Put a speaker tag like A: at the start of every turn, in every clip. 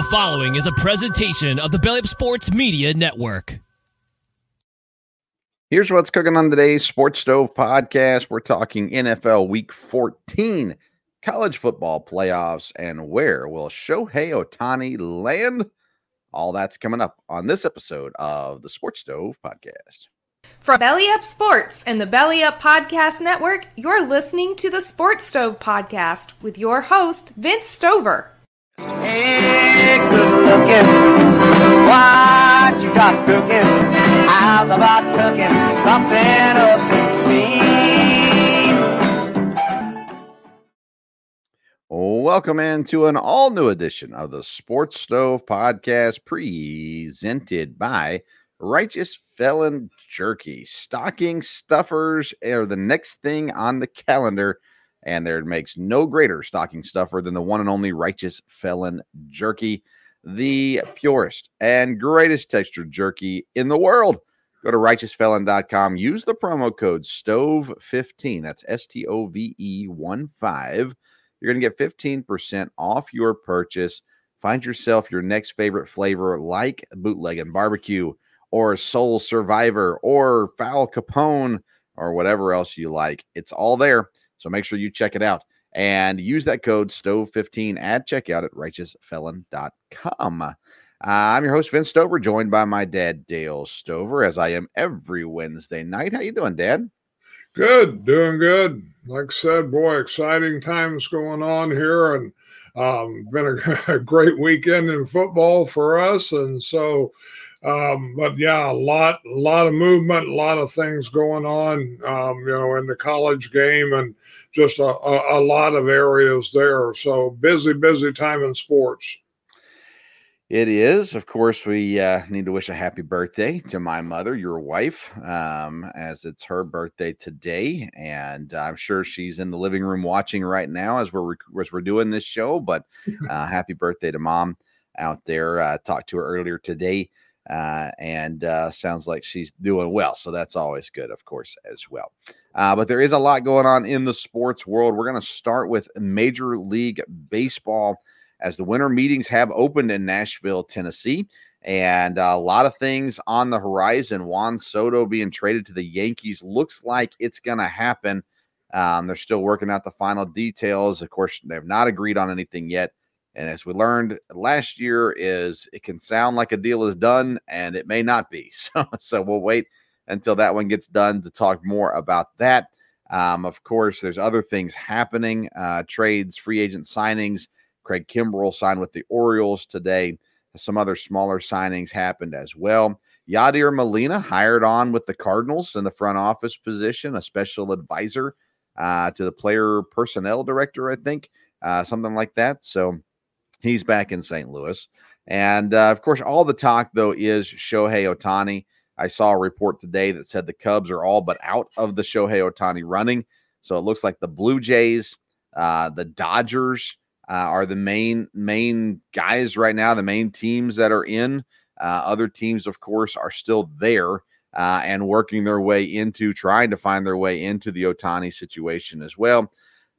A: The following is a presentation of the Belly Up Sports Media Network.
B: Here's what's cooking on today's Sports Stove podcast. We're talking NFL Week 14, college football playoffs, and where will Shohei Ohtani land? All that's coming up on this episode of the Sports Stove podcast.
C: From Belly Up Sports and the Belly Up Podcast Network, you're listening to the Sports Stove podcast with your host, Vince Stover.
D: Hey, good looking. What you got cooking? How's about cooking something up in me?
B: Welcome into an all new edition of the Sports Stove podcast presented by Righteous Felon Jerky. Stocking stuffers are the next thing on the calendar, and there makes no greater stocking stuffer than the one and only Righteous Felon Jerky, the purest and greatest textured jerky in the world. Go to righteousfelon.com. Use the promo code STOVE15. That's S T O V E 1 5. You're going to get 15% off your purchase. Find yourself your next favorite flavor like bootleg and barbecue or Soul Survivor or Foul Capone or whatever else you like. It's all there. So make sure you check it out and use that code STOVE15 at checkout at righteousfelon.com. Uh, I'm your host, Vince Stover, joined by my dad, Dale Stover, as I am every Wednesday night. How you doing, Dad?
E: Good, doing good. Like I said, boy, exciting times going on here, and um, been a, a great weekend in football for us. And so, um, but yeah, a lot, a lot of movement, a lot of things going on, um, you know, in the college game, and just a, a, a lot of areas there. So busy, busy time in sports.
B: It is. Of course, we uh, need to wish a happy birthday to my mother, your wife, um, as it's her birthday today. And I'm sure she's in the living room watching right now as we're, as we're doing this show. But uh, happy birthday to mom out there. Uh, talked to her earlier today uh, and uh, sounds like she's doing well. So that's always good, of course, as well. Uh, but there is a lot going on in the sports world. We're going to start with Major League Baseball as the winter meetings have opened in Nashville, Tennessee. And a lot of things on the horizon. Juan Soto being traded to the Yankees looks like it's going to happen. Um, they're still working out the final details. Of course, they have not agreed on anything yet. And as we learned last year, is it can sound like a deal is done, and it may not be. So, so we'll wait until that one gets done to talk more about that. Um, of course, there's other things happening: uh, trades, free agent signings. Craig Kimbrel signed with the Orioles today. Some other smaller signings happened as well. Yadier Molina hired on with the Cardinals in the front office position, a special advisor uh, to the player personnel director, I think, uh, something like that. So He's back in St. Louis. And uh, of course, all the talk, though, is Shohei Ohtani. I saw a report today that said the Cubs are all but out of the Shohei Ohtani running. So it looks like the Blue Jays, uh, the Dodgers uh, are the main main guys right now, the main teams that are in. Uh, other teams, of course, are still there uh, and working their way into trying to find their way into the Ohtani situation as well.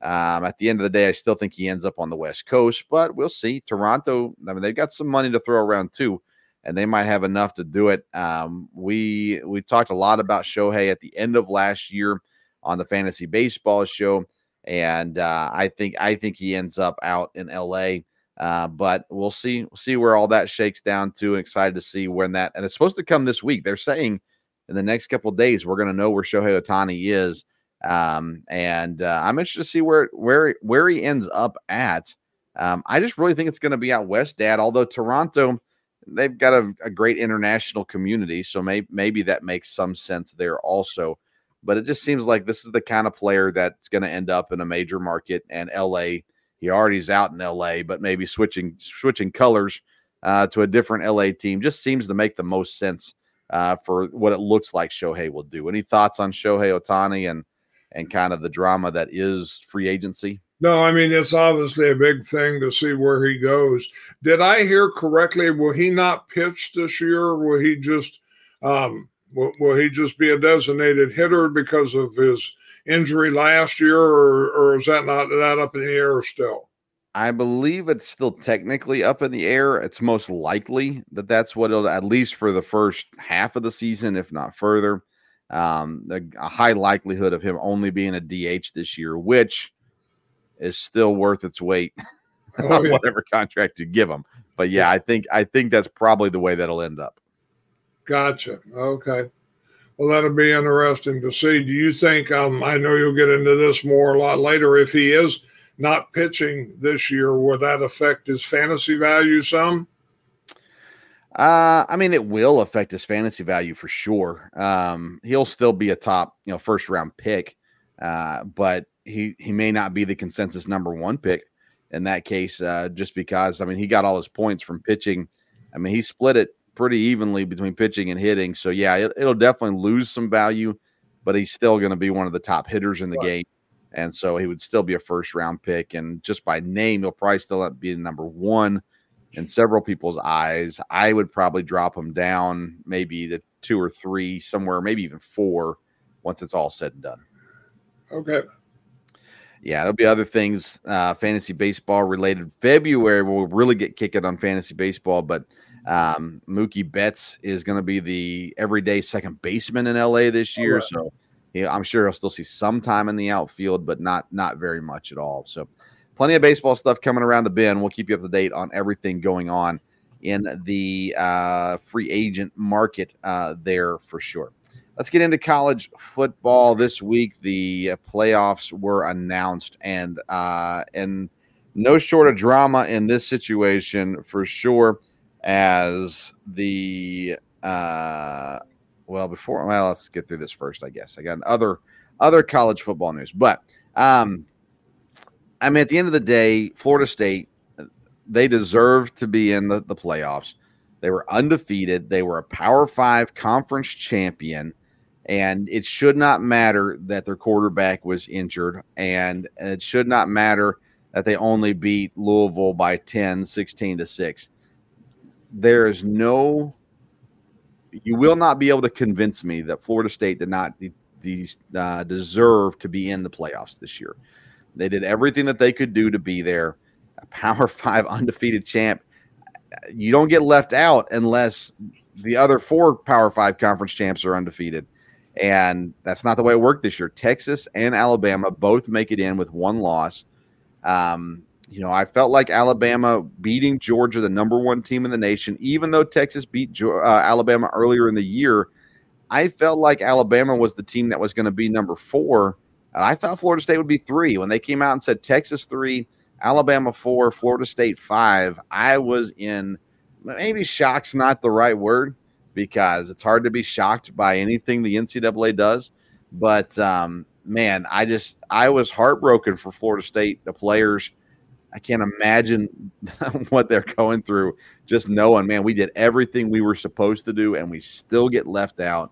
B: Um, at the end of the day, I still think he ends up on the West Coast, but we'll see. Toronto, I mean, they've got some money to throw around too, and they might have enough to do it. Um, we we talked a lot about Shohei at the end of last year on the fantasy baseball show, and uh, I think I think he ends up out in L.A. Uh, but we'll see we'll see where all that shakes down to. Excited to see when that and it's supposed to come this week. They're saying in the next couple days we're going to know where Shohei Ohtani is um, and uh, I'm interested to see where where where he ends up at. Um, I just really think it's going to be out west, Dad. Although Toronto, they've got a, a great international community, so maybe maybe that makes some sense there also. But it just seems like this is the kind of player that's going to end up in a major market. And LA, he already's out in LA, but maybe switching switching colors uh, to a different LA team just seems to make the most sense uh, for what it looks like Shohei will do. Any thoughts on Shohei Ohtani and and kind of the drama that is free agency?
E: No, I mean it's obviously a big thing to see where he goes. Did I hear correctly? Will he not pitch this year? Will he just um, will, will he just be a designated hitter because of his injury last year, or, or is that not that up in the air still?
B: I believe it's still technically up in the air. It's most likely that that's what it'll, at least for the first half of the season, if not further. Um, the, a high likelihood of him only being a DH this year, which is still worth its weight
E: Oh,
B: on
E: yeah.
B: whatever contract you give him. But yeah, I think I think that's probably the way that'll end up.
E: Gotcha. Okay. Well, that'll be interesting to see. Do you think? Um, I know you'll get into this more a lot later. If he is not pitching this year, will that affect his fantasy value some?
B: Uh, I mean, it will affect his fantasy value for sure. Um, he'll still be a top, you know, first round pick, uh, but he he may not be the consensus number one pick in that case, uh, just because I mean he got all his points from pitching. I mean, he split it pretty evenly between pitching and hitting. So yeah, it, it'll definitely lose some value, but he's still going to be one of the top hitters in the
E: Right.
B: game. And so he would still be a first round pick. And just by name, he'll probably still be number one in several people's eyes. I would probably drop him down maybe to two or three, somewhere, maybe even four once it's all said and done.
E: Okay.
B: Yeah, there'll be other things, uh, fantasy baseball related. February we'll really get kicking on fantasy baseball, but um, Mookie Betts is going to be the everyday second baseman in LA this year,
E: Alright.
B: so yeah, I'm sure he'll still see some time in the outfield, but not not very much at all. So, plenty of baseball stuff coming around the bend. We'll keep you up to date on everything going on in the uh, free agent market uh, there for sure. Let's get into college football this week. The playoffs were announced, and uh, and no short of drama in this situation for sure. As the uh, well, before well, let's get through this first. I guess I got other other college football news, but um, I mean, at the end of the day, Florida State they deserve to be in the, the playoffs. They were undefeated. They were a Power Five conference champion and it should not matter that their quarterback was injured and it should not matter that they only beat Louisville by 10 16 to 6 there is no you will not be able to convince me that Florida State did not de- de- uh, deserve to be in the playoffs this year they did everything that they could do to be there a power 5 undefeated champ you don't get left out unless the other four power 5 conference champs are undefeated and that's not the way it worked this year. Texas and Alabama both make it in with one loss. Um, you know, I felt like Alabama beating Georgia, the number one team in the nation, even though Texas beat uh, Alabama earlier in the year. I felt like Alabama was the team that was going to be number four. And I thought Florida State would be three. When they came out and said Texas three, Alabama four, Florida State five, I was in maybe shock's not the right word because it's hard to be shocked by anything the NCAA does. But um, man, I just I was heartbroken for Florida State, the players. I can't imagine what they're going through. Just knowing, man, we did everything we were supposed to do, and we still get left out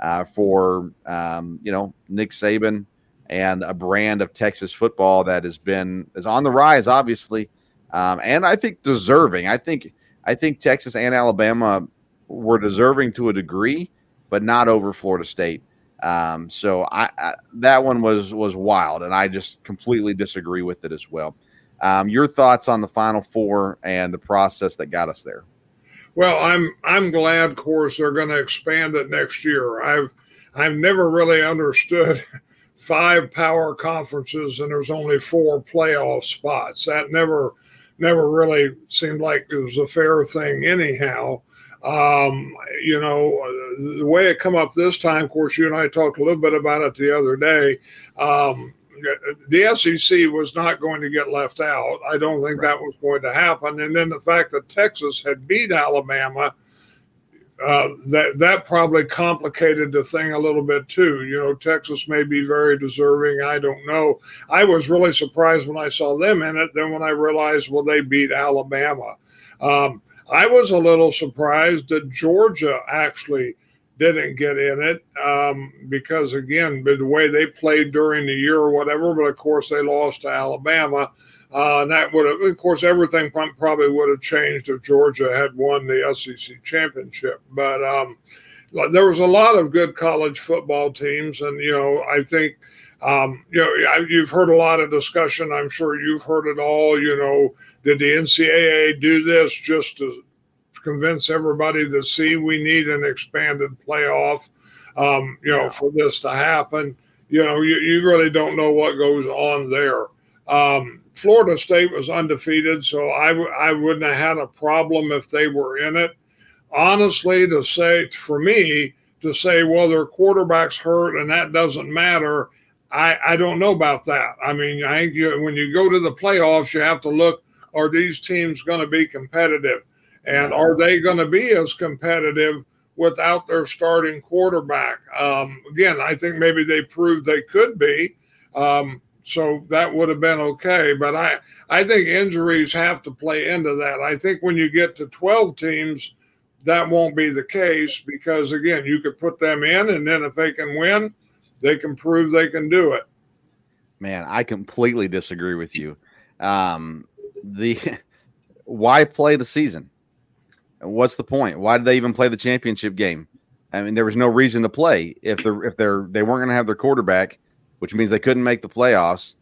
B: uh, for um, you know Nick Saban and a brand of Texas football that has been is on the rise, obviously, um, and I think deserving. I think I think Texas and Alabama were deserving to a degree, but not over Florida State. Um, so I, I that one was was wild, and I just completely disagree with it as well. Um, your thoughts on the Final Four and the process that got us there?
E: Well, I'm I'm glad, of course, they're going to expand it next year. I've I've never really understood five power conferences and there's only four playoff spots. That never never really seemed like it was a fair thing, anyhow. Um, you know, the way it come up this time, of course, you and I talked a little bit about it the other day. Um, the SEC was not going to get left out. I don't think that was going to happen. And then the fact that Texas had beat Alabama, uh, that that probably complicated the thing a little bit too. You know, Texas may be very deserving. I don't know. I was really surprised when I saw them in it. Then when I realized, well, they beat Alabama. Um, I was a little surprised that Georgia actually didn't get in it um, because, again, the way they played during the year or whatever, but of course they lost to Alabama. Uh, and that would have, of course, everything probably would have changed if Georgia had won the SEC championship. But um, there was a lot of good college football teams, and you know, I think Um, you know, you've heard a lot of discussion. I'm sure you've heard it all. You know, did the NCAA do this just to convince everybody to see we need an expanded playoff? Um, you know, yeah. for this to happen, you know, you, you really don't know what goes on there. Um, Florida State was undefeated, so I w- I wouldn't have had a problem if they were in it. Honestly, to say for me to say, well, their quarterback's hurt and that doesn't matter, I, I don't know about that. I mean, I think you, when you go to the playoffs, you have to look: are these teams going to be competitive, and are they going to be as competitive without their starting quarterback? Um, again, I think maybe they proved they could be. Um, so that would have been okay. But I, I think injuries have to play into that. I think when you get to 12 teams, that won't be the case because, again, you could put them in, and then if they can win, they can prove they can do it.
B: Man, I completely disagree with you. Um, the why play the season? What's the point? Why did they even play the championship game? I mean, there was no reason to play if they're if they're they weren't going to have their quarterback which means they couldn't make the playoffs.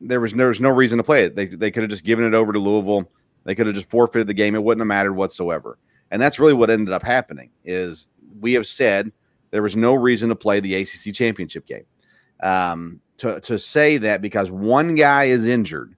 B: There was there was no reason to play it. They they could have just given it over to Louisville. They could have just forfeited the game. It wouldn't have mattered whatsoever. And that's really what ended up happening. Is we have said there was no reason to play the ACC championship game. Um, to to say that because one guy is injured,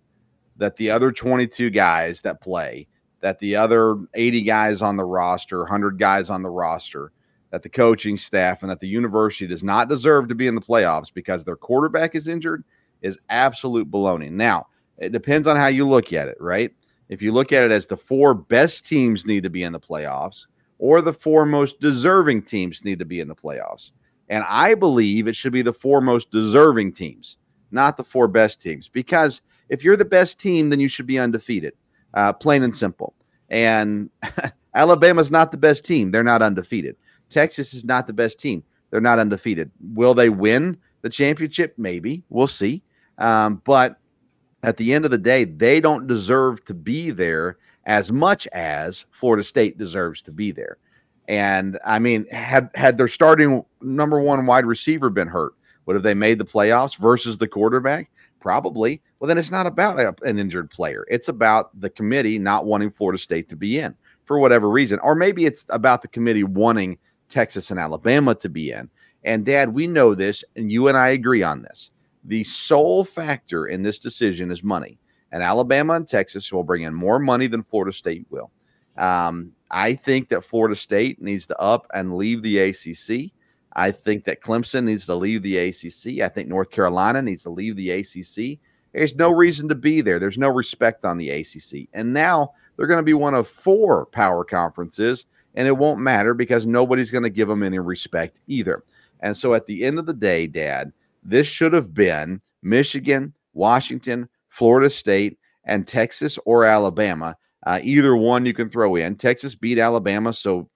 B: that the other 22 guys that play, that the other 80 guys on the roster, 100 guys on the roster that the coaching staff and that the university does not deserve to be in the playoffs because their quarterback is injured is absolute baloney. Now, it depends on how you look at it, right? If you look at it as the four best teams need to be in the playoffs or the four most deserving teams need to be in the playoffs. And I believe it should be the four most deserving teams, not the four best teams. Because if you're the best team, then you should be undefeated, uh, plain and simple. And Alabama's not the best team. They're not undefeated. Texas is not the best team. They're not undefeated. Will they win the championship? Maybe. We'll see. Um, but at the end of the day, they don't deserve to be there as much as Florida State deserves to be there. And I mean, had had their starting number one wide receiver been hurt, would have they made the playoffs versus the quarterback? Probably. Well, then it's not about an injured player. It's about the committee not wanting Florida State to be in for whatever reason, or maybe it's about the committee wanting Texas and Alabama to be in. And dad, we know this, and you and I agree on this. The sole factor in this decision is money. And Alabama and Texas will bring in more money than Florida State will. Um, I think that Florida State needs to up and leave the ACC. I think that Clemson needs to leave the ACC. I think North Carolina needs to leave the ACC. There's no reason to be there. There's no respect on the ACC. And now they're going to be one of four power conferences and it won't matter because nobody's going to give them any respect either. And so at the end of the day, Dad, this should have been Michigan, Washington, Florida State, and Texas or Alabama. Uh, either one you can throw in. Texas beat Alabama, so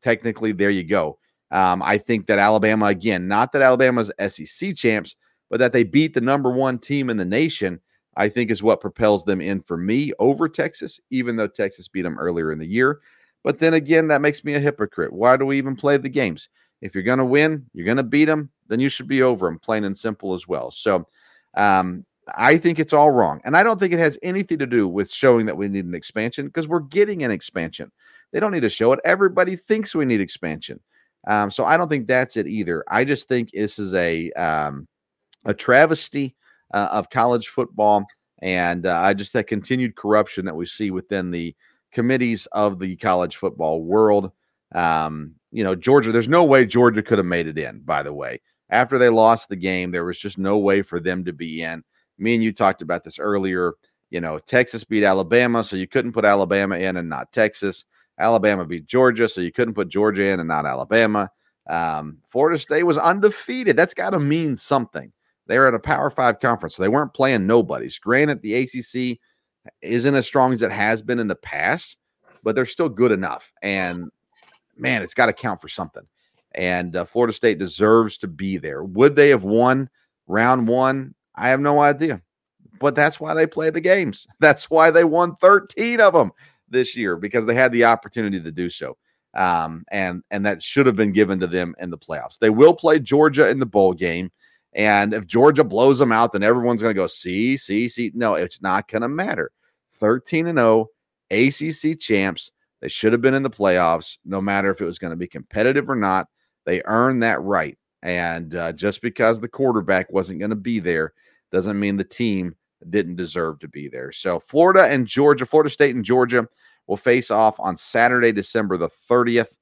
B: technically there you go. Um, I think that Alabama, again, not that Alabama's SEC champs, but that they beat the number one team in the nation, I think is what propels them in for me over Texas, even though Texas beat them earlier in the year. But then again, that makes me a hypocrite. Why do we even play the games? If you're going to win, you're going to beat them, then you should be over them, plain and simple as well. So um, I think it's all wrong. And I don't think it has anything to do with showing that we need an expansion because we're getting an expansion. They don't need to show it. Everybody thinks we need expansion. Um, so I don't think that's it either. I just think this is a um, a travesty uh, of college football, and uh, I just that continued corruption that we see within the committees of the college football world. Um, you know, Georgia, there's no way Georgia could have made it in, by the way. After they lost the game, there was just no way for them to be in. Me and you talked about this earlier. You know, Texas beat Alabama, so you couldn't put Alabama in and not Texas. Alabama beat Georgia, so you couldn't put Georgia in and not Alabama. Um, Florida State was undefeated. That's got to mean something. They're at a Power Five conference, so they weren't playing nobodies. Granted, the ACC isn't as strong as it has been in the past, but they're still good enough. And man, it's got to count for something. And uh, Florida State deserves to be there. Would they have won round one? I have no idea. But that's why they play the games. That's why they won 13 of them this year because they had the opportunity to do so. Um, and and that should have been given to them in the playoffs. They will play Georgia in the bowl game, And if Georgia blows them out, then everyone's going to go, see, see, see. No, it's not going to matter. 13 and 0, ACC champs. They should have been in the playoffs, no matter if it was going to be competitive or not. They earned that right. And uh, just because the quarterback wasn't going to be there doesn't mean the team didn't deserve to be there. So Florida and Georgia, Florida State and Georgia will face off on Saturday, December the 30th.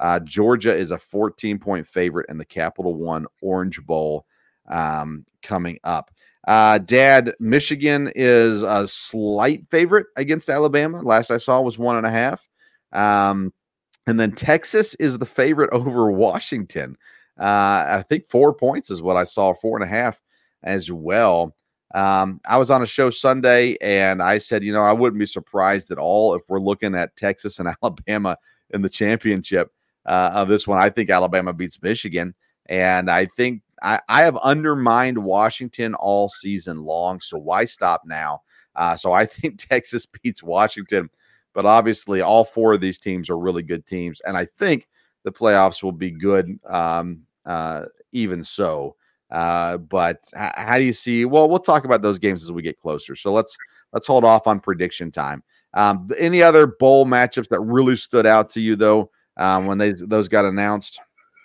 B: Uh, Georgia is a 14 point favorite in the Capital One Orange Bowl um, coming up. Uh, Dad, Michigan is a slight favorite against Alabama. Last I saw was one and a half. Um, and then Texas is the favorite over Washington. Uh, I think four points is what I saw, four and a half as well. Um, I was on a show Sunday and I said, you know, I wouldn't be surprised at all if we're looking at Texas and Alabama in the championship uh, of this one. I think Alabama beats Michigan. And I think I, I have undermined Washington all season long. So why stop now? Uh, so I think Texas beats Washington. But obviously, all four of these teams are really good teams. And I think the playoffs will be good, um, uh, even so. Uh, but h- how do you see? Well, we'll talk about those games as we get closer. So let's let's hold off on prediction time. Um, any other bowl matchups that really stood out to you though um, when they those got announced?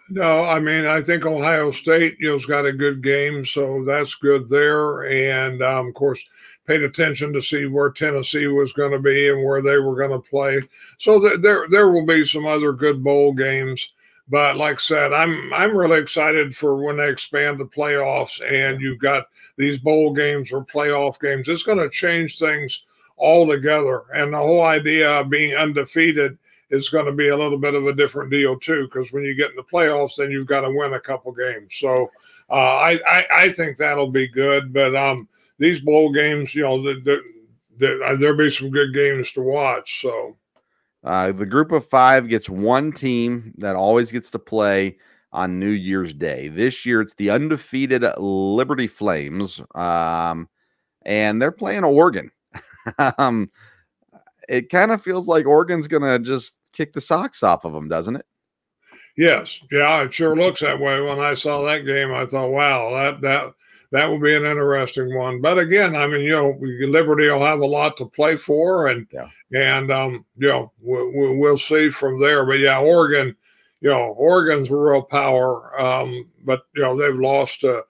E: No, I mean I think Ohio State you know's got a good game, so that's good there. And um, of course, paid attention to see where Tennessee was going to be and where they were going to play. So th- there there will be some other good bowl games. But like I said, I'm I'm really excited for when they expand the playoffs and you've got these bowl games or playoff games. It's going to change things altogether. And the whole idea of being undefeated is going to be a little bit of a different deal too, because when you get in the playoffs, then you've got to win a couple games. So uh, I, I, I think that'll be good. But um, these bowl games, you know, the, the, the, uh, there'll be some good games to watch. So.
B: Uh, the group of five gets one team that always gets to play on New Year's Day. This year, it's the undefeated Liberty Flames, um, and they're playing Oregon. um, it kind of feels like Oregon's going to just kick the socks off of them, doesn't it?
E: Yes, yeah, it sure looks that way. When I saw that game, I thought, "Wow, that that that will be an interesting one. But again, I mean, you know, Liberty will have a lot to play for, and yeah. and um, you know, we'll, we'll see from there. But yeah, Oregon, you know, Oregon's a real power, um, but you know, they've lost to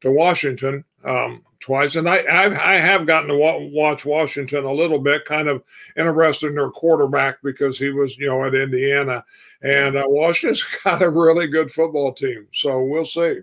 E: to Washington um, twice, and I I've, I have gotten to watch Washington a little bit, kind of interested in their quarterback because he was you know at Indiana, and uh, Washington's got a really good football team. So we'll see.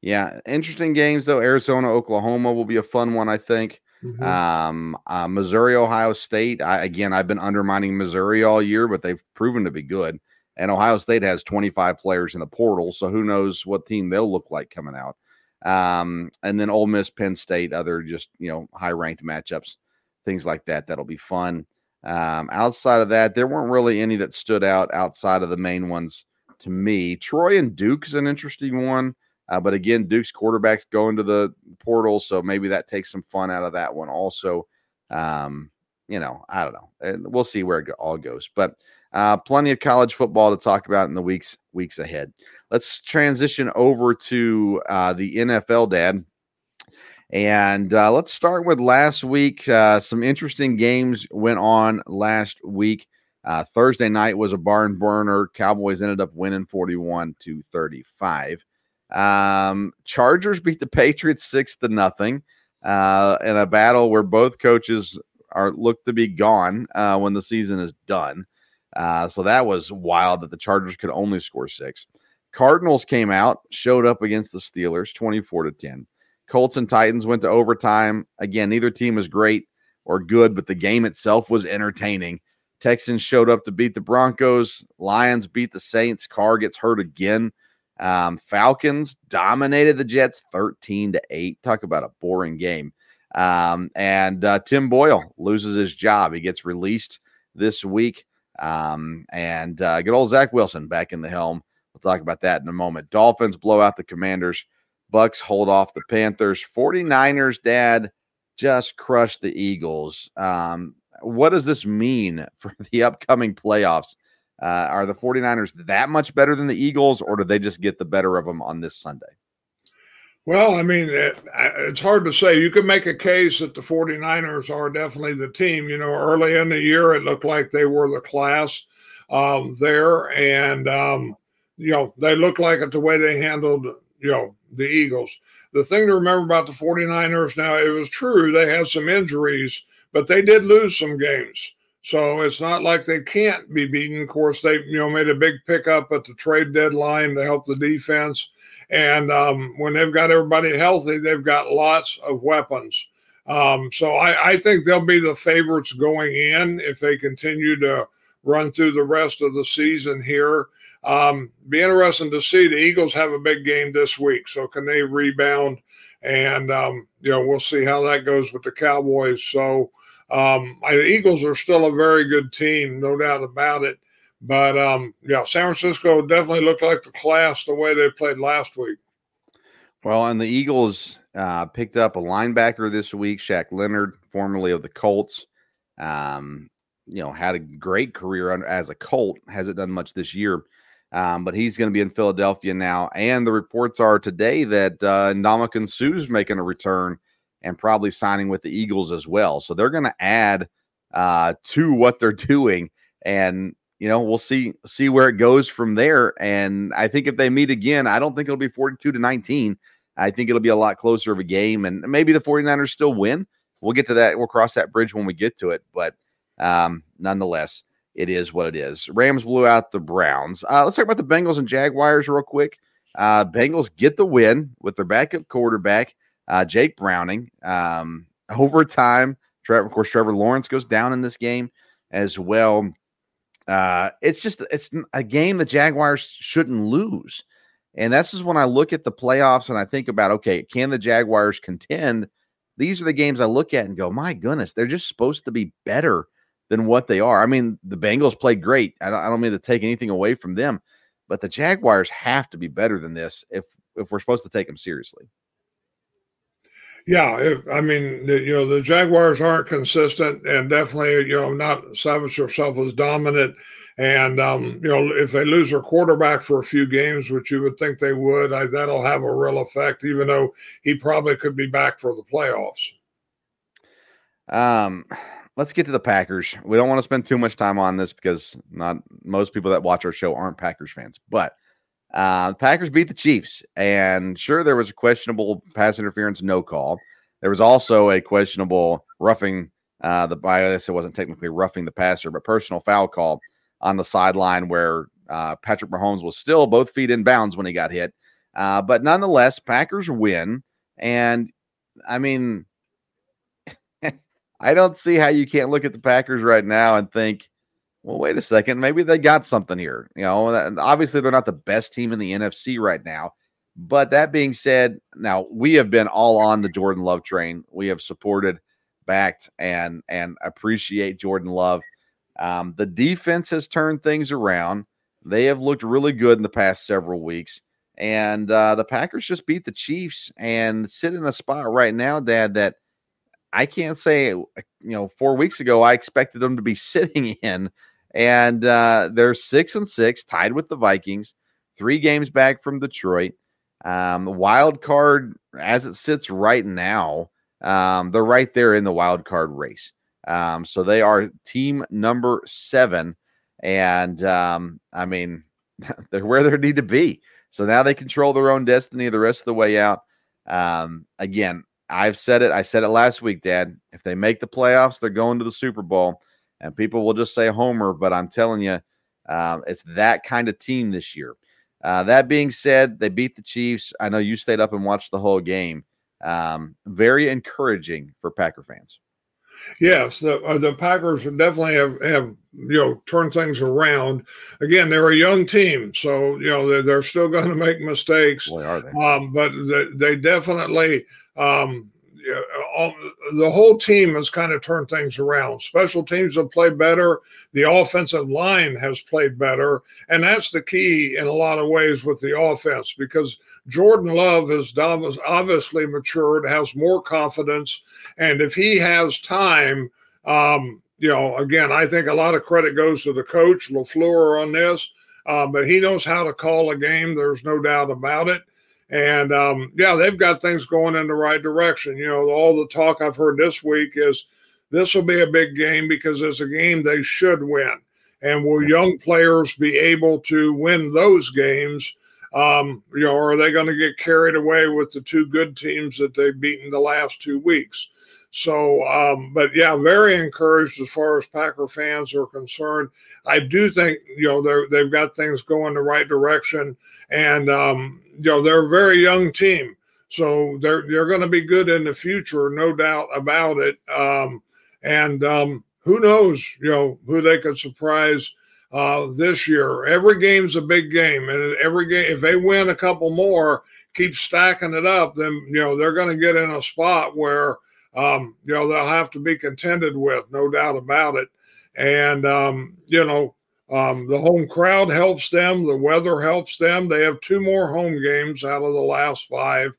B: Yeah, interesting games though. Arizona, Oklahoma will be a fun one, I think. Mm-hmm. Um, uh, Missouri, Ohio State. I, again, I've been undermining Missouri all year, but they've proven to be good. And Ohio State has 25 players in the portal, so who knows what team they'll look like coming out. Um, and then Ole Miss, Penn State, other just you know high ranked matchups, things like that. That'll be fun. Um, outside of that, there weren't really any that stood out outside of the main ones to me. Troy and Duke is an interesting one. Uh, but again, Duke's quarterback's going to the portal, so maybe that takes some fun out of that one. Also, um, you know, I don't know. We'll see where it all goes. But uh, plenty of college football to talk about in the weeks weeks ahead. Let's transition over to uh, the NFL, Dad. And uh, let's start with last week. Uh, some interesting games went on last week. Uh, Thursday night was a barn burner. Cowboys ended up winning 41 to 35. Um, Chargers beat the Patriots six to nothing uh, in a battle where both coaches are look to be gone uh, when the season is done. Uh, so that was wild that the Chargers could only score six. Cardinals came out, showed up against the Steelers, twenty-four to ten. Colts and Titans went to overtime. Again, neither team was great or good, but the game itself was entertaining. Texans showed up to beat the Broncos. Lions beat the Saints. Carr gets hurt again. Um, Falcons dominated the Jets 13 to 8. Talk about a boring game. Um, and uh, Tim Boyle loses his job. He gets released this week. Um, and uh, good old Zach Wilson back in the helm. We'll talk about that in a moment. Dolphins blow out the Commanders. Bucks hold off the Panthers. 49ers, dad, just crushed the Eagles. Um, what does this mean for the upcoming playoffs? Uh, are the 49ers that much better than the Eagles, or do they just get the better of them on this Sunday?
E: Well, I mean, it, it's hard to say. You can make a case that the 49ers are definitely the team. You know, early in the year, it looked like they were the class um, there. And, um, you know, they looked like it the way they handled, you know, the Eagles. The thing to remember about the 49ers now, it was true they had some injuries, but they did lose some games. So it's not like they can't be beaten. Of course, they you know made a big pickup at the trade deadline to help the defense, and um, when they've got everybody healthy, they've got lots of weapons. Um, so I, I, think they'll be the favorites going in if they continue to run through the rest of the season here. Um, be interesting to see. The Eagles have a big game this week, so can they rebound? And um, you know, we'll see how that goes with the Cowboys. So um, the Eagles are still a very good team, no doubt about it. But um, yeah, San Francisco definitely looked like the class the way they played last week.
B: Well, and the Eagles uh, picked up a linebacker this week, Shaq Leonard, formerly of the Colts. Um, you know, had a great career under, as a Colt. Hasn't done much this year, um, but he's going to be in Philadelphia now. And the reports are today that uh, Ndamukong Suh's making a return and probably signing with the Eagles as well. So they're going to add uh, to what they're doing, and you know we'll see see where it goes from there. And I think if they meet again, I don't think it'll be 42 to 19. I think it'll be a lot closer of a game, and maybe the 49ers still win. We'll get to that. We'll cross that bridge when we get to it, but um, nonetheless, it is what it is. Rams blew out the Browns. Uh, let's talk about the Bengals and Jaguars real quick. Uh, Bengals get the win with their backup quarterback uh, Jake Browning. Um, overtime, of course, Trevor Lawrence goes down in this game as well. Uh, it's just it's a game the Jaguars shouldn't lose, and this is when I look at the playoffs and I think about okay, can the Jaguars contend? These are the games I look at and go, my goodness, they're just supposed to be better than what they are. I mean, the Bengals played great. I don't, I don't mean to take anything away from them, but the Jaguars have to be better than this if if we're supposed to take them seriously.
E: Yeah, if, I mean, the, you know, the Jaguars aren't consistent and definitely, you know, not establish themselves as dominant. And, um, you know, if they lose their quarterback for a few games, which you would think they would, I, that'll have a real effect, even though he probably could be back for the playoffs.
B: Um, let's get to the Packers. We don't want to spend too much time on this because not most people that watch our show aren't Packers fans, but – uh, Packers beat the Chiefs, and sure, there was a questionable pass interference no call. There was also a questionable roughing uh, the bias. It wasn't technically roughing the passer, but personal foul call on the sideline where uh, Patrick Mahomes was still both feet in bounds when he got hit. Uh, but nonetheless, Packers win, and I mean, I don't see how you can't look at the Packers right now and think well, wait a second. Maybe they got something here. You know, obviously they're not the best team in the NFC right now. But that being said, now we have been all on the Jordan Love train. We have supported, backed, and and appreciate Jordan Love. Um, the defense has turned things around. They have looked really good in the past several weeks. And uh, the Packers just beat the Chiefs and sit in a spot right now, Dad, that I can't say, you know, four weeks ago I expected them to be sitting in and uh, they're six and six, tied with the Vikings, three games back from Detroit. Um, the wild card, as it sits right now, um, they're right there in the wild card race. Um, so they are team number seven, and um, I mean, they're where they need to be. So now they control their own destiny the rest of the way out. Um, again, I've said it. I said it last week, Dad. If they make the playoffs, they're going to the Super Bowl and people will just say Homer, but I'm telling you, um, it's that kind of team this year. Uh, that being said, they beat the Chiefs. I know you stayed up and watched the whole game. Um, very encouraging for Packer fans.
E: Yes, the, uh, the Packers definitely have, have you know turned things around. Again, they're a young team, so you know they're, they're still going to make mistakes.
B: Boy, are they?
E: Um, but they, they definitely um, all, the whole team has kind of turned things around. Special teams have played better. The offensive line has played better. And that's the key in a lot of ways with the offense because Jordan Love has obviously matured, has more confidence. And if he has time, um, you know, again, I think a lot of credit goes to the coach, LaFleur, on this. Uh, but he knows how to call a game. There's no doubt about it. And um, yeah, they've got things going in the right direction. You know, all the talk I've heard this week is this will be a big game because it's a game they should win. And will young players be able to win those games? Um, you know, or are they going to get carried away with the two good teams that they've beaten the last two weeks? So, um, but yeah, very encouraged as far as Packer fans are concerned. I do think you know they they've got things going the right direction, and um, you know they're a very young team, so they're they're going to be good in the future, no doubt about it. Um, and um, who knows, you know, who they could surprise uh, this year. Every game's a big game, and every game, if they win a couple more, keep stacking it up, then you know they're going to get in a spot where um, you know they'll have to be contended with, no doubt about it. And um, you know, um, the home crowd helps them, the weather helps them. They have two more home games out of the last five,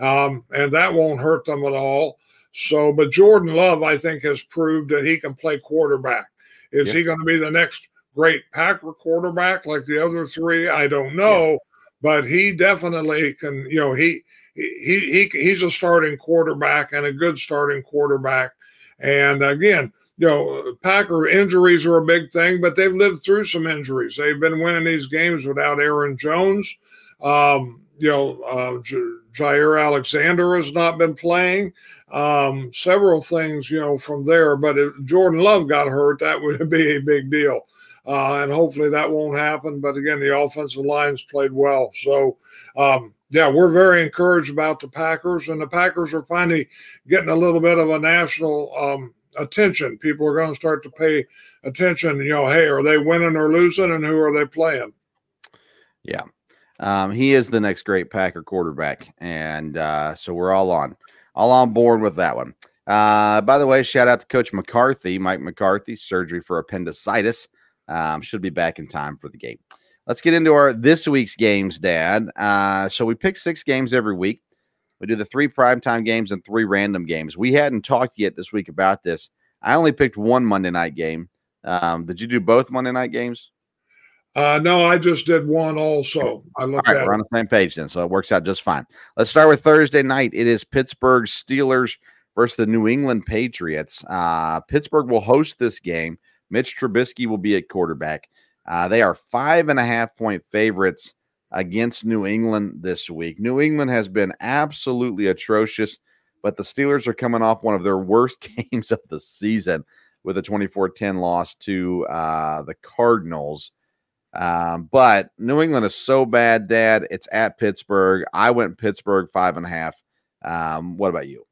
E: um, and that won't hurt them at all. So, but Jordan Love, I think, has proved that he can play quarterback. Is yep. he going to be the next great Packer quarterback like the other three? I don't know, but he definitely can. You know, he he he he's a starting quarterback and a good starting quarterback. And again, you know, Packer injuries are a big thing, but they've lived through some injuries. They've been winning these games without Aaron Jones. Um, you know, uh, J- Jaire Alexander has not been playing. Um, several things, you know, from there. But if Jordan Love got hurt, that would be a big deal. Uh, and hopefully that won't happen. But again, the offensive lines played well. So, um, yeah, we're very encouraged about the Packers, and the Packers are finally getting a little bit of a national um, attention. People are going to start to pay attention. You know, hey, are they winning or losing, and who are they playing?
B: Yeah, um, he is the next great Packer quarterback, and uh, so we're all on, all on board with that one. Uh, by the way, shout out to Coach McCarthy, Mike McCarthy, surgery for appendicitis. Um, should be back in time for the game. Let's get into our this week's games, Dad. Uh, so we pick six games every week. We do the three primetime games and three random games. We hadn't talked yet this week about this. I only picked one Monday night game. Um, did you do both Monday night games?
E: Uh, no, I just did one also. I looked
B: All right, we're on the same page then, so it works out just fine. Let's start with Thursday night. It is Pittsburgh Steelers versus the New England Patriots. Uh, Pittsburgh will host this game. Mitch Trubisky will be at quarterback. Uh, they are five and a half point favorites against New England this week. New England has been absolutely atrocious, but the Steelers are coming off one of their worst games of the season with a 24 10 loss to uh, the Cardinals. Um, but New England is so bad, Dad. It's at Pittsburgh. I went Pittsburgh five and a half. Um, what about you?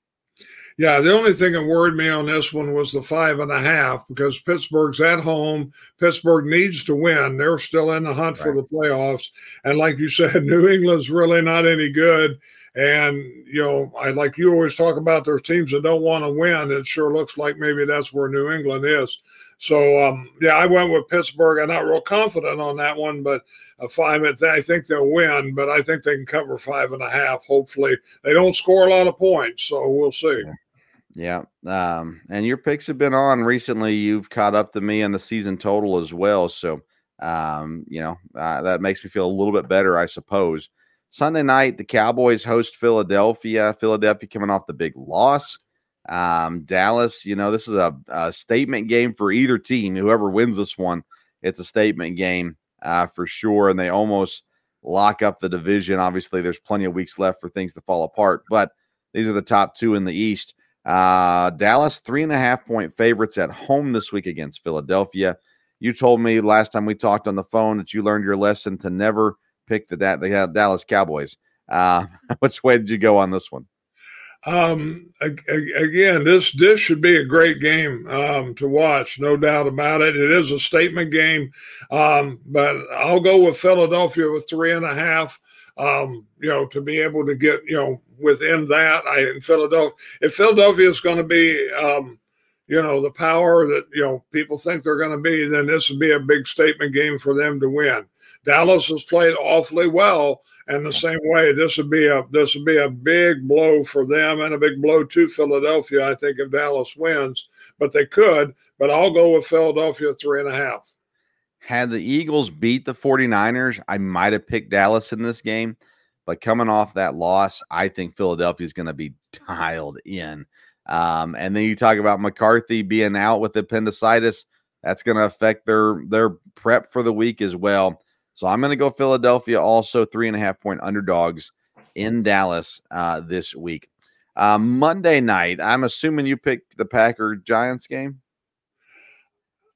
E: Yeah, the only thing that worried me on this one was the five and a half because Pittsburgh's at home. Pittsburgh needs to win. They're still in the hunt right. for the playoffs. And like you said, New England's really not any good. And, you know, I like you always talk about there's teams that don't want to win. It sure looks like maybe that's where New England is. So um, yeah, I went with Pittsburgh. I'm not real confident on that one, but a five. I think they'll win, but I think they can cover five and a half. Hopefully, they don't score a lot of points, so we'll see.
B: Yeah. Um, and your picks have been on recently. You've caught up to me on the season total as well. So, um, you know, uh, that makes me feel a little bit better, I suppose. Sunday night, the Cowboys host Philadelphia. Philadelphia coming off the big loss. Um, Dallas, you know, this is a, a, statement game for either team. Whoever wins this one, it's a statement game uh, for sure. And they almost lock up the division. Obviously, there's plenty of weeks left for things to fall apart, but these are the top two in the East. Uh, Dallas, three and a half point favorites at home this week against Philadelphia. You told me last time we talked on the phone that you learned your lesson to never pick the, the Dallas Cowboys. Uh, which way did you go on this one?
E: Um, again, this this should be a great game um, to watch, no doubt about it. It is a statement game, um, but I'll go with Philadelphia with three and a half. Um, you know, to be able to get you know within that, I in Philadelphia, if Philadelphia is going to be um, you know, the power that, you know, people think they're going to be, then this would be a big statement game for them to win. Dallas has played awfully well, and the same way, this would be a this would be a big blow for them and a big blow to Philadelphia. I think if Dallas wins, but they could. But I'll go with Philadelphia three and a half.
B: Had the Eagles beat the 49ers, I might have picked Dallas in this game. But coming off that loss, I think Philadelphia is going to be dialed in. Um, and then you talk about McCarthy being out with appendicitis. That's going to affect their their prep for the week as well. So I'm going to go Philadelphia, also three and a half point underdogs in Dallas uh, this week. Uh, Monday night, I'm assuming you picked the Packer Giants game.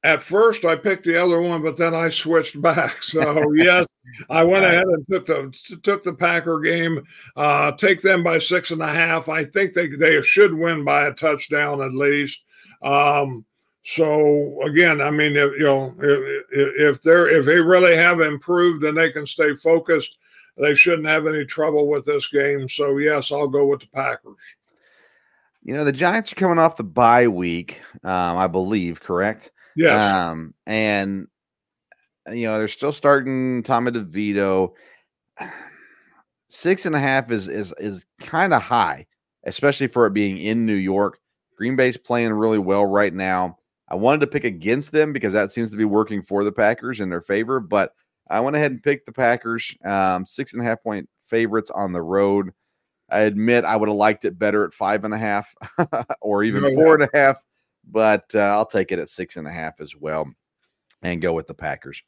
E: At first, I picked the other one, but then I switched back. So yes, I went ahead and took the took the Packer game. Uh, take them by six and a half. I think they they should win by a touchdown at least. Um, so again, I mean, if, you know, if, if they're if they really have improved and they can stay focused, they shouldn't have any trouble with this game. So yes, I'll go with the Packers.
B: You know, the Giants are coming off the bye week, um, I believe, correct?
E: Yes.
B: Um, and you know, they're still starting Tommy DeVito. Six and a half is is is kind of high, especially for it being in New York. Green Bay's playing really well right now. I wanted to pick against them because that seems to be working for the Packers in their favor, but I went ahead and picked the Packers, um, six and a half point favorites on the road. I admit I would have liked it better at five and a half or even
E: Yeah.
B: four and a half, but uh, I'll take it at six and a half as well and go with the Packers.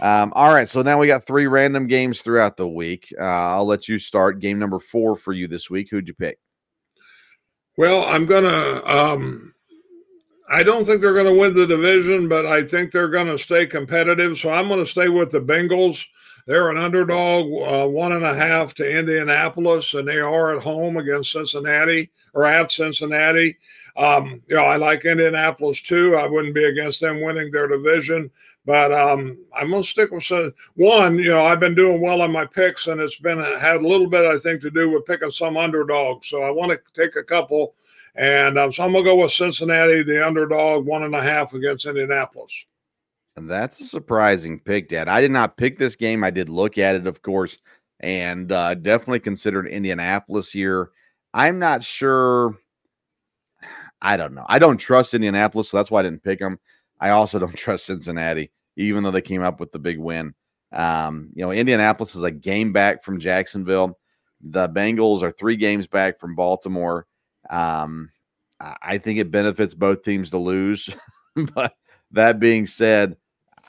B: Um, all right, so now we got three random games throughout the week. Uh, I'll let you start. Game number four for you this week. Who'd you pick?
E: Well, I'm gonna. Um, I don't think they're going to win the division, but I think they're going to stay competitive. So I'm going to stay with the Bengals. They're an underdog, uh, one and a half to Indianapolis, and they are at home against Cincinnati or at Cincinnati. Um, you know, I like Indianapolis too. I wouldn't be against them winning their division, but um, I'm to stick with one. You know, I've been doing well on my picks, and it's been had a little bit, I think, to do with picking some underdogs. So I want to take a couple. And um, so I'm to go with Cincinnati, the underdog, one and a half against Indianapolis.
B: That's a surprising pick, Dad. I did not pick this game. I did look at it, of course, and uh, definitely considered Indianapolis here. I'm not sure. I don't know. I don't trust Indianapolis, so that's why I didn't pick them. I also don't trust Cincinnati, even though they came up with the big win. Um, you know, Indianapolis is a game back from Jacksonville. The Bengals are three games back from Baltimore. Um, I think it benefits both teams to lose. but that being said,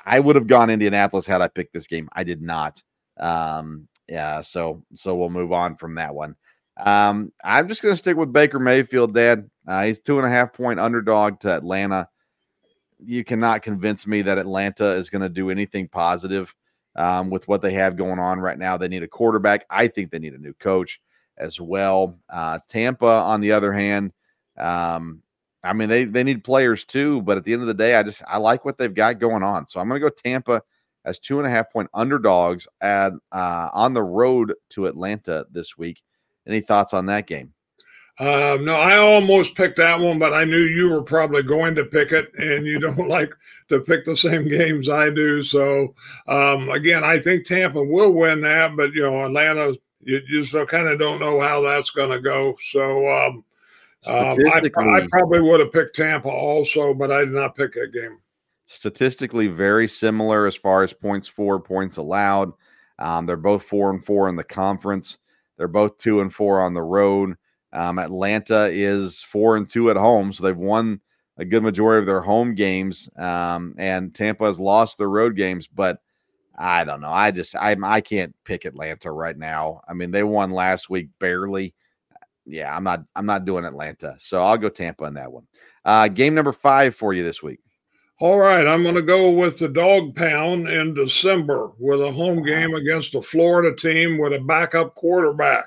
B: I would have gone Indianapolis had I picked this game. I did not. Um, yeah, so so we'll move on from that one. Um, I'm just gonna stick with Baker Mayfield, Dad. Uh, he's two and a half point underdog to Atlanta. You cannot convince me that Atlanta is going to do anything positive um, with what they have going on right now. They need a quarterback. I think they need a new coach as well. Uh, Tampa, on the other hand, um, I mean they they need players too, but at the end of the day, I just I like what they've got going on. So I'm going to go Tampa as two and a half point underdogs at uh, on the road to Atlanta this week. Any thoughts on that game?
E: Um, no, I almost picked that one, but I knew you were probably going to pick it, and you don't like to pick the same games I do. So, um, again, I think Tampa will win that, but you know, Atlanta, you just kind of don't know how that's going to go. So, um, um, I, I probably would have picked Tampa also, but I did not pick that game.
B: statistically very similar as far as points for, points allowed. Um, they're both four and four in the conference. They're both two and four on the road. Um, Atlanta is four and two at home, so they've won a good majority of their home games. Um, and Tampa has lost their road games, but I don't know. I just I I can't pick Atlanta right now. I mean, they won last week barely. Yeah, I'm not I'm not doing Atlanta, so I'll go Tampa on that one. Uh, game number five for you this week.
E: All right, I'm going to go with the dog pound in December with a home game against a Florida team with a backup quarterback.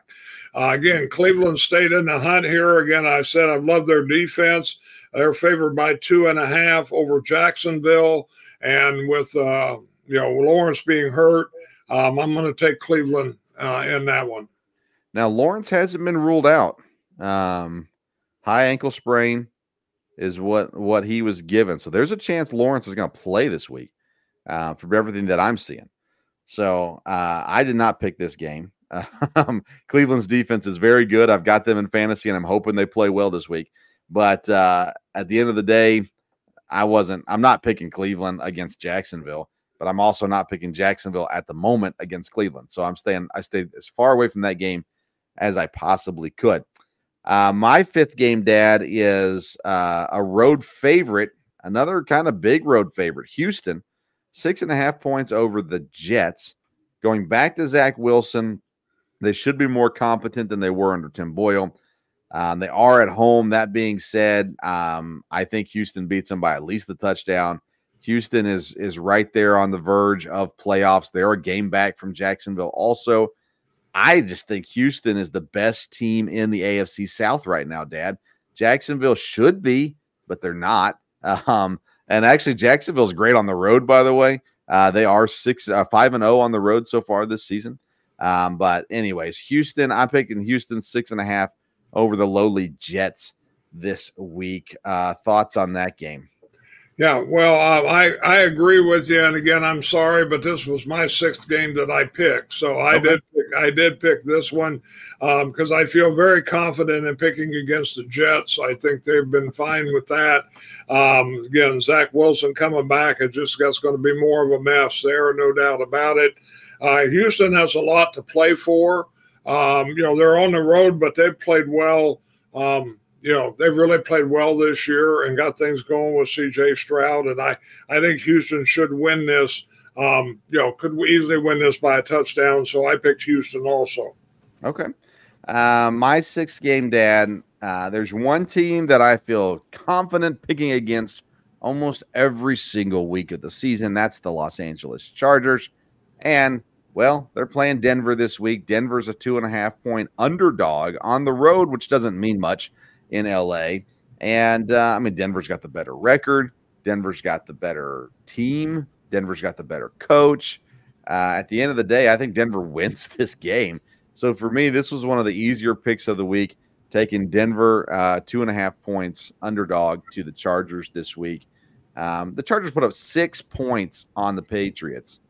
E: Uh, again, Cleveland stayed in the hunt here. Again, I said I love their defense. They're favored by two and a half over Jacksonville, and with uh, you know Lawrence being hurt, um, I'm going to take Cleveland uh, in that one.
B: Now Lawrence hasn't been ruled out. Um, high ankle sprain is what what he was given. So there's a chance Lawrence is going to play this week uh, from everything that I'm seeing. So uh, I did not pick this game. Um, Cleveland's defense is very good. I've got them in fantasy, and I'm hoping they play well this week. But uh, at the end of the day, I wasn't. I'm not picking Cleveland against Jacksonville. but I'm also not picking Jacksonville at the moment against Cleveland. So I'm staying, I stayed as far away from that game as I possibly could. Uh, my fifth game, Dad, is uh, a road favorite, another kind of big road favorite. Houston, six and a half points over the Jets. Going back to Zach Wilson, they should be more competent than they were under Tim Boyle. Um, they are at home. That being said, um, I think Houston beats them by at least the touchdown. Houston is is right there on the verge of playoffs. They're a game back from Jacksonville. Also, I just think Houston is the best team in the AFC South right now, Dad. Jacksonville should be, but they're not. Um, and actually, Jacksonville's great on the road, by the way. Uh, they are six, uh, five and zero oh on the road so far this season. Um, but anyways, Houston, I'm picking Houston six and a half over the lowly Jets this week. Uh, thoughts on that game?
E: Yeah, well, uh, I I agree with you, and again, I'm sorry, but this was my sixth game that I picked, so I okay. did pick, I did pick this one because um, I feel very confident in picking against the Jets. I think they've been fine with that. Um, again, Zach Wilson coming back, it just that's going to be more of a mess there, no doubt about it. Uh, Houston has a lot to play for. Um, you know, they're on the road, but they've played well. Um, you know, they've really played well this year and got things going with CJ Stroud. And I, I think Houston should win this. Um, you know, could easily win this by a touchdown. So I picked Houston also.
B: Okay. Uh, my sixth game, Dad. Uh, there's one team that I feel confident picking against almost every single week of the season. That's the Los Angeles Chargers. And well, they're playing Denver this week. Denver's a two and a half point underdog on the road, which doesn't mean much in LA. And uh, I mean, Denver's got the better record. Denver's got the better team. Denver's got the better coach. Uh, at the end of the day, I think Denver wins this game. So for me, this was one of the easier picks of the week, taking Denver uh, two and a half points underdog to the Chargers this week. Um, the Chargers put up six points on the Patriots.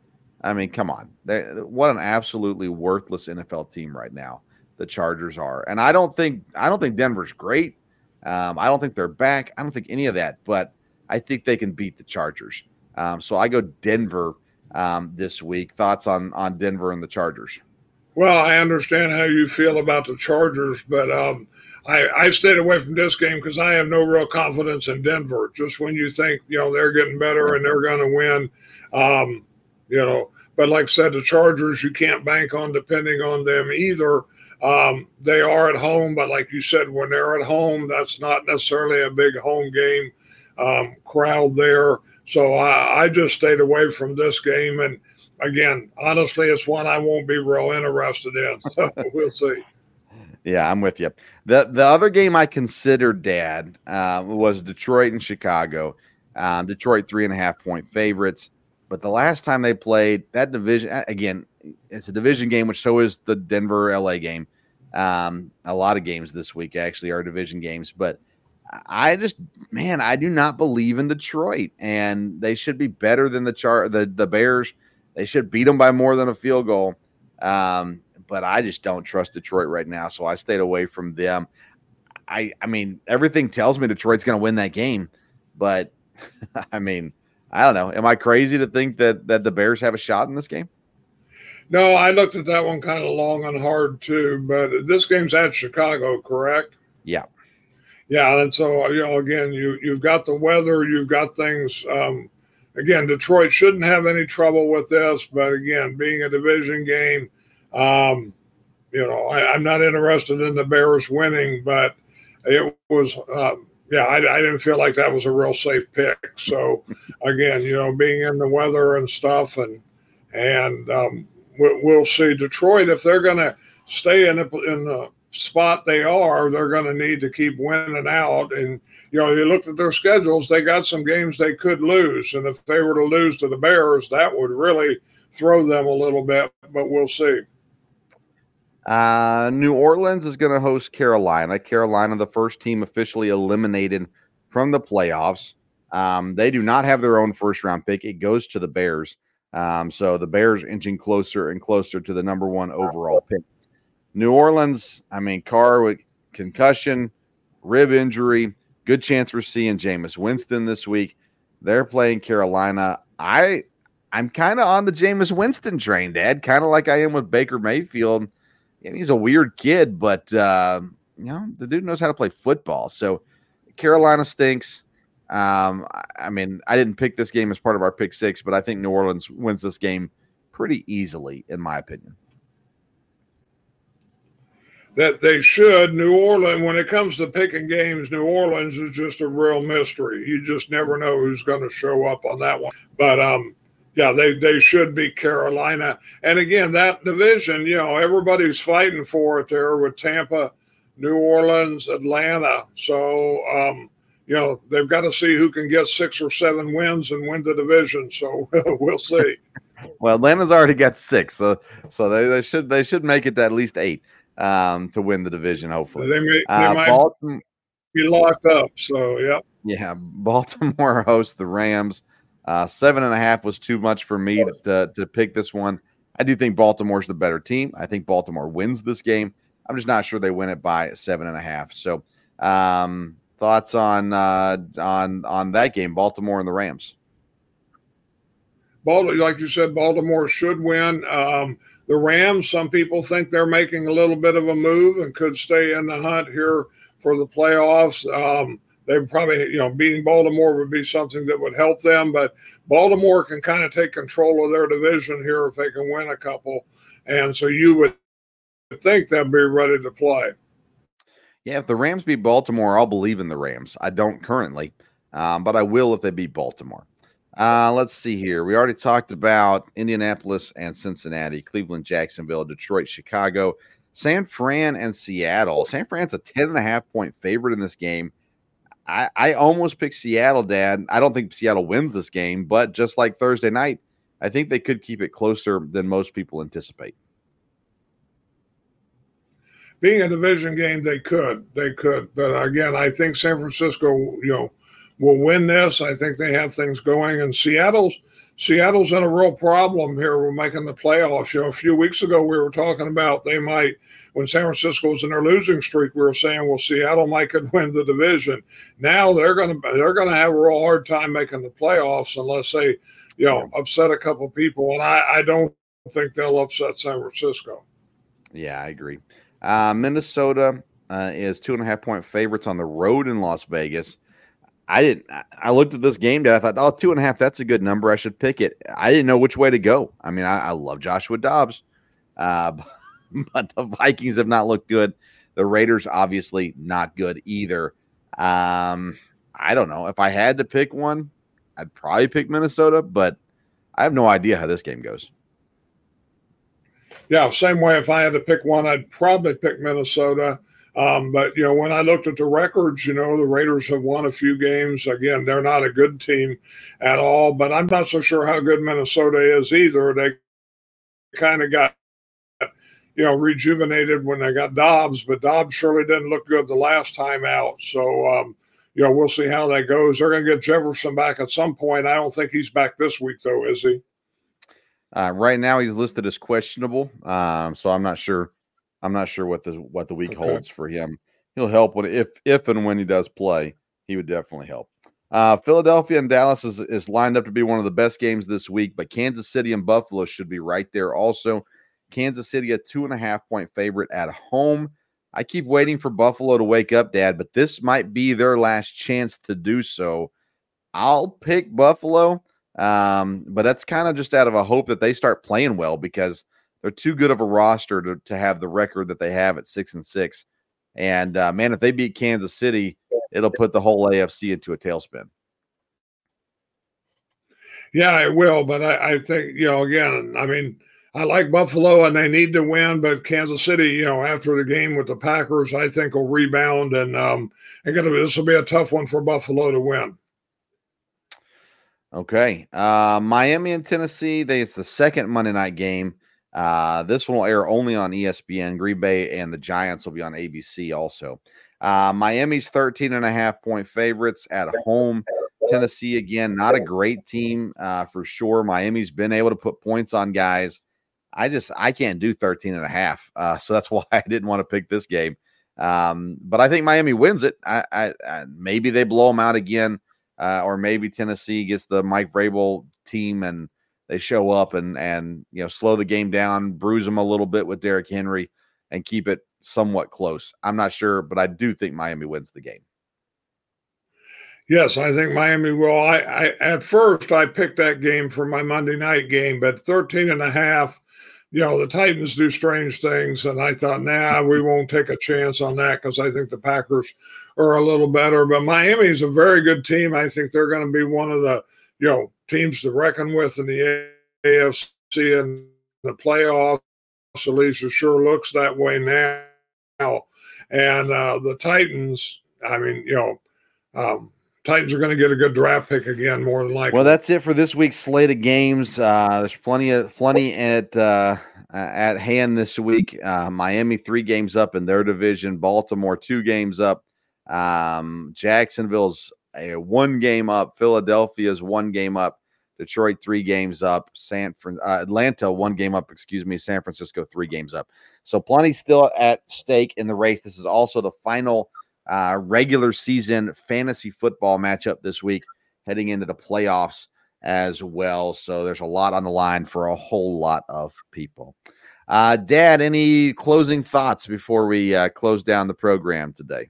B: I mean, come on. They, what an absolutely worthless NFL team right now. The Chargers are, and I don't think I don't think Denver's great. Um, I don't think they're back. I don't think any of that, but I think they can beat the Chargers. Um, so I go Denver um, this week. Thoughts on on Denver and the Chargers?
E: Well, I understand how you feel about the Chargers, but um, I, I stayed away from this game because I have no real confidence in Denver. Just when you think you know they're getting better and they're going to win, um, you know. But like I said, the Chargers, you can't bank on depending on them either. Um, they are at home, but like you said, when they're at home, that's not necessarily a big home game um, crowd there. So I, I just stayed away from this game. And again, honestly, it's one I won't be real interested in. So we'll see.
B: Yeah, I'm with you. the The other game I considered, Dad, uh, was Detroit and Chicago. Um, Detroit three and a half point favorites. But the last time they played that division, again, it's a division game, which so is the Denver LA game. Um, a lot of games this week actually are division games, but I just, man, I do not believe in Detroit, and they should be better than the chart. The the Bears, they should beat them by more than a field goal. Um, but I just don't trust Detroit right now, so I stayed away from them. I, I mean, everything tells me Detroit's going to win that game, but I mean, I don't know. Am I crazy to think that that the Bears have a shot in this game?
E: No, I looked at that one kind of long and hard too. But this game's at Chicago, correct?
B: Yeah.
E: Yeah, and so you know, again, you you've got the weather, you've got things. Um, again, Detroit shouldn't have any trouble with this, but again, being a division game, um, you know, I, am not interested in the Bears winning, but it was um, yeah, I, I, didn't feel like that was a real safe pick. So again, you know, being in the weather and stuff, and and um, we, will see Detroit if they're going to stay in the, in the spot they are, they're going to need to keep winning out. And you know, you looked at their schedules; they got some games they could lose, and if they were to lose to the Bears, that would really throw them a little bit. But we'll see.
B: Uh, New Orleans is going to host Carolina. Carolina, the first team officially eliminated from the playoffs. Um, they do not have their own first round pick. It goes to the Bears. Um, so the Bears inching closer and closer to the number one overall pick. New Orleans, I mean, Carr with concussion, rib injury, good chance we're seeing Jameis Winston this week. They're playing Carolina. I I'm kind of on the Jameis Winston train, Dad. Kind of like I am with Baker Mayfield. And he's a weird kid, but uh, you know the dude knows how to play football. So Carolina stinks. Um, I mean, I didn't pick this game as part of our pick six, but I think New Orleans wins this game pretty easily, in my opinion.
E: That they should. New Orleans, when it comes to picking games, New Orleans is just a real mystery. You just never know who's going to show up on that one. But um, yeah, they they should be Carolina. And again, that division, you know, everybody's fighting for it there with Tampa, New Orleans, Atlanta. So um, you know, they've got to see who can get six or seven wins and win the division. So we'll see.
B: well, Atlanta's already got six, so so they, they should they should make it to at least eight um, to win the division. Hopefully,
E: they, may, they uh, might Baltimore, be locked up. So yeah,
B: yeah. Baltimore hosts the Rams. Uh, seven and a half was too much for me to, to pick this one. I do think Baltimore's the better team. I think Baltimore wins this game. I'm just not sure they win it by seven and a half. So, um, Thoughts on uh, on on that game, Baltimore and the Rams?
E: Baltimore, like you said, Baltimore should win. Um, the Rams, some people think they're making a little bit of a move and could stay in the hunt here for the playoffs. Um, they probably, you know, beating Baltimore would be something that would help them. But Baltimore can kind of take control of their division here if they can win a couple. And so you would think they'd be ready to play.
B: Yeah, if the Rams beat Baltimore, I'll believe in the Rams. I don't currently, um, but I will if they beat Baltimore. Uh, let's see here. We already talked about Indianapolis and Cincinnati, Cleveland, Jacksonville, Detroit, Chicago, San Fran, and Seattle. San Fran's a 10 and a half point favorite in this game. I, I almost picked Seattle, Dad. I don't think Seattle wins this game, but just like Thursday night, I think they could keep it closer than most people anticipate
E: being a division game, they could, they could. But again, I think San Francisco, you know, will win this. I think they have things going, and Seattle's Seattle's in a real problem here. We're making the playoffs. You know, a few weeks ago we were talking about they might, when San Francisco was in their losing streak, we were saying, well, Seattle might could win the division. Now they're going to they're to have a real hard time making the playoffs unless they, you know, upset a couple people, and I, I don't think they'll upset San Francisco.
B: Yeah, I agree. Uh, Minnesota uh, is two and a half point favorites on the road in Las Vegas. I didn't. I looked at this game day. I thought, oh, two and a half. That's a good number. I should pick it. I didn't know which way to go. I mean, I, I love Joshua Dobbs, uh, but the Vikings have not looked good. The Raiders obviously not good either. Um, I don't know if I had to pick one, I'd probably pick Minnesota, but I have no idea how this game goes
E: yeah, same way. If I had to pick one, I'd probably pick Minnesota. Um, but you know, when I looked at the records, you know, the Raiders have won a few games. Again, they're not a good team at all. But I'm not so sure how good Minnesota is either. They kind of got you know rejuvenated when they got Dobbs, but Dobbs surely didn't look good the last time out. So um, you know, we'll see how that goes. They're going to get Jefferson back at some point. I don't think he's back this week, though, is he?
B: Uh, right now, he's listed as questionable, um, so I'm not sure. I'm not sure what the what the week okay. holds for him. He'll help when if if and when he does play, he would definitely help. Uh, Philadelphia and Dallas is, is lined up to be one of the best games this week, but Kansas City and Buffalo should be right there also. Kansas City a two and a half point favorite at home. I keep waiting for Buffalo to wake up, Dad, but this might be their last chance to do so. I'll pick Buffalo. Um, but that's kind of just out of a hope that they start playing well because they're too good of a roster to, to have the record that they have at six and six. And uh, man, if they beat Kansas City, it'll put the whole AFC into a tailspin.
E: Yeah, it will. But I, I think, you know, again, I mean, I like Buffalo and they need to win, but Kansas City, you know, after the game with the Packers, I think will rebound and um, gonna this will be a tough one for Buffalo to win.
B: Okay. Uh, Miami and Tennessee, they, it's the second Monday night game. Uh, this one will air only on ESPN. Green Bay and the Giants will be on ABC also. Uh, Miami's 13 and a half point favorites at home. Tennessee, again, not a great team uh, for sure. Miami's been able to put points on guys. I just, I can't do 13 and a half. Uh, so that's why I didn't want to pick this game. Um, but I think Miami wins it. I, I, I maybe they blow them out again uh, or maybe Tennessee gets the Mike Vrabel team and they show up and and you know slow the game down, bruise them a little bit with Derrick Henry, and keep it somewhat close. I'm not sure, but I do think Miami wins the game.
E: Yes, I think Miami will. I, I at first I picked that game for my Monday night game, but 13 and a half, you know, the Titans do strange things. And I thought, nah, we won't take a chance on that because I think the Packers are a little better. But Miami is a very good team. I think they're going to be one of the, you know, teams to reckon with in the AFC and the playoffs. At least it sure looks that way now. And uh, the Titans, I mean, you know, um, Titans are going to get a good draft pick again, more than likely.
B: Well, that's it for this week's slate of games. Uh, there's plenty of plenty at uh, at hand this week. Uh, Miami three games up in their division. Baltimore two games up. Um, Jacksonville's a one game up. Philadelphia's one game up. Detroit three games up. San Fran- uh, Atlanta one game up. Excuse me. San Francisco three games up. So plenty still at stake in the race. This is also the final uh, regular season fantasy football matchup this week, heading into the playoffs as well. So there's a lot on the line for a whole lot of people. Uh, Dad, any closing thoughts before we uh, close down the program today?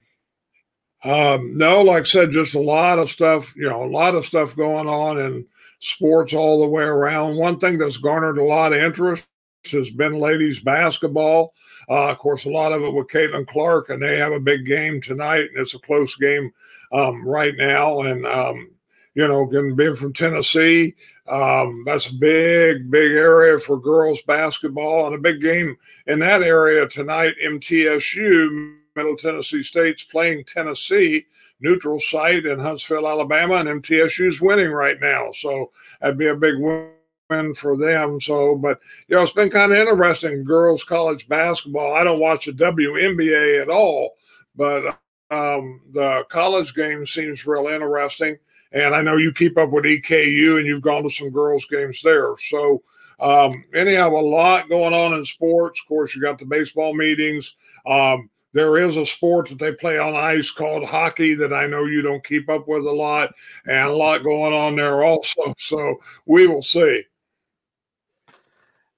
E: Um, no, like I said, just a lot of stuff, you know, a lot of stuff going on in sports all the way around. One thing that's garnered a lot of interest has been ladies basketball. Uh, of course, a lot of it with Caitlin Clark, and they have a big game tonight, and it's a close game um, right now. And um, you know, being from Tennessee, um, that's a big, big area for girls basketball, and a big game in that area tonight. MTSU, Middle Tennessee State's playing Tennessee neutral site in Huntsville, Alabama, and MTSU's winning right now. So that'd be a big win win for them. So, but you know, it's been kind of interesting. Girls college basketball. I don't watch the WNBA at all, but um, the college game seems real interesting. And I know you keep up with EKU and you've gone to some girls' games there. So, um, anyhow, a lot going on in sports. Of course, you got the baseball meetings. Um, there is a sport that they play on ice called hockey that I know you don't keep up with a lot, and a lot going on there also. So we will see.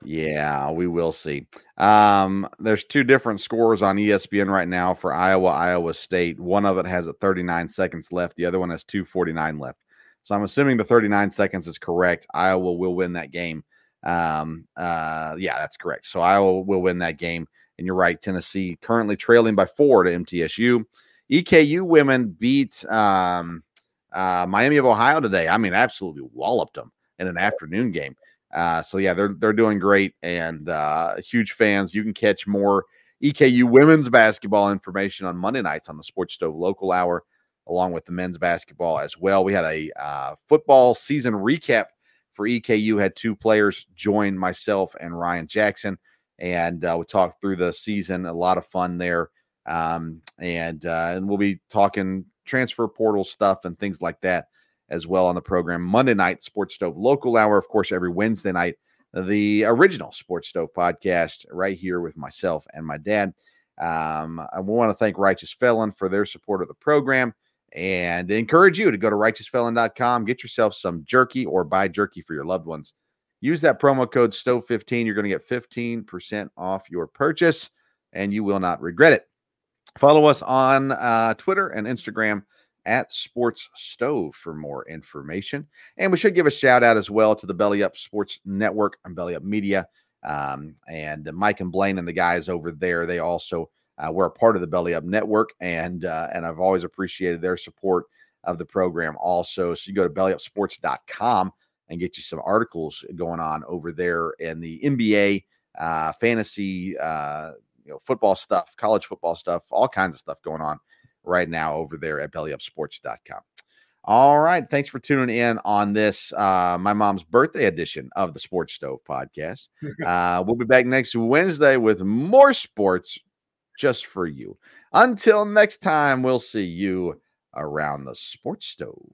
B: Yeah, we will see. Um, there's two different scores on ESPN right now for Iowa, Iowa State. One of it has a 39 seconds left, the other one has 249 left. So I'm assuming the 39 seconds is correct. Iowa will win that game. Um, uh, yeah, that's correct. So Iowa will win that game. And you're right, Tennessee currently trailing by four to MTSU. EKU women beat um, uh, Miami of Ohio today. I mean, absolutely walloped them in an afternoon game. Uh, so yeah, they're they're doing great and uh, huge fans. You can catch more EKU women's basketball information on Monday nights on the Sports Stove Local Hour, along with the men's basketball as well. We had a uh, football season recap for EKU. Had two players join myself and Ryan Jackson, and uh, we talked through the season. A lot of fun there, um, and uh, and we'll be talking transfer portal stuff and things like that as well on the program. Monday night, Sports Stove Local Hour, of course, every Wednesday night, the original Sports Stove podcast right here with myself and my dad. Um, I want to thank Righteous Felon for their support of the program and encourage you to go to righteousfelon.com, get yourself some jerky or buy jerky for your loved ones. Use that promo code STOVE15. You're going to get 15% off your purchase and you will not regret it. Follow us on uh, Twitter and Instagram at Sports Stove for more information. And we should give a shout out as well to the Belly Up Sports Network and Belly Up Media. Um, and Mike and Blaine and the guys over there, they also uh, were a part of the Belly Up Network, and uh, and I've always appreciated their support of the program. Also, so you go to bellyupsports.com and get you some articles going on over there in the NBA, uh, fantasy, uh, you know, football stuff, college football stuff, all kinds of stuff going on right now over there at bellyupsports.com. All right. Thanks for tuning in on this, uh, my mom's birthday edition of the Sports Stove podcast. Uh, we'll be back next Wednesday with more sports just for you. Until next time, we'll see you around the Sports Stove.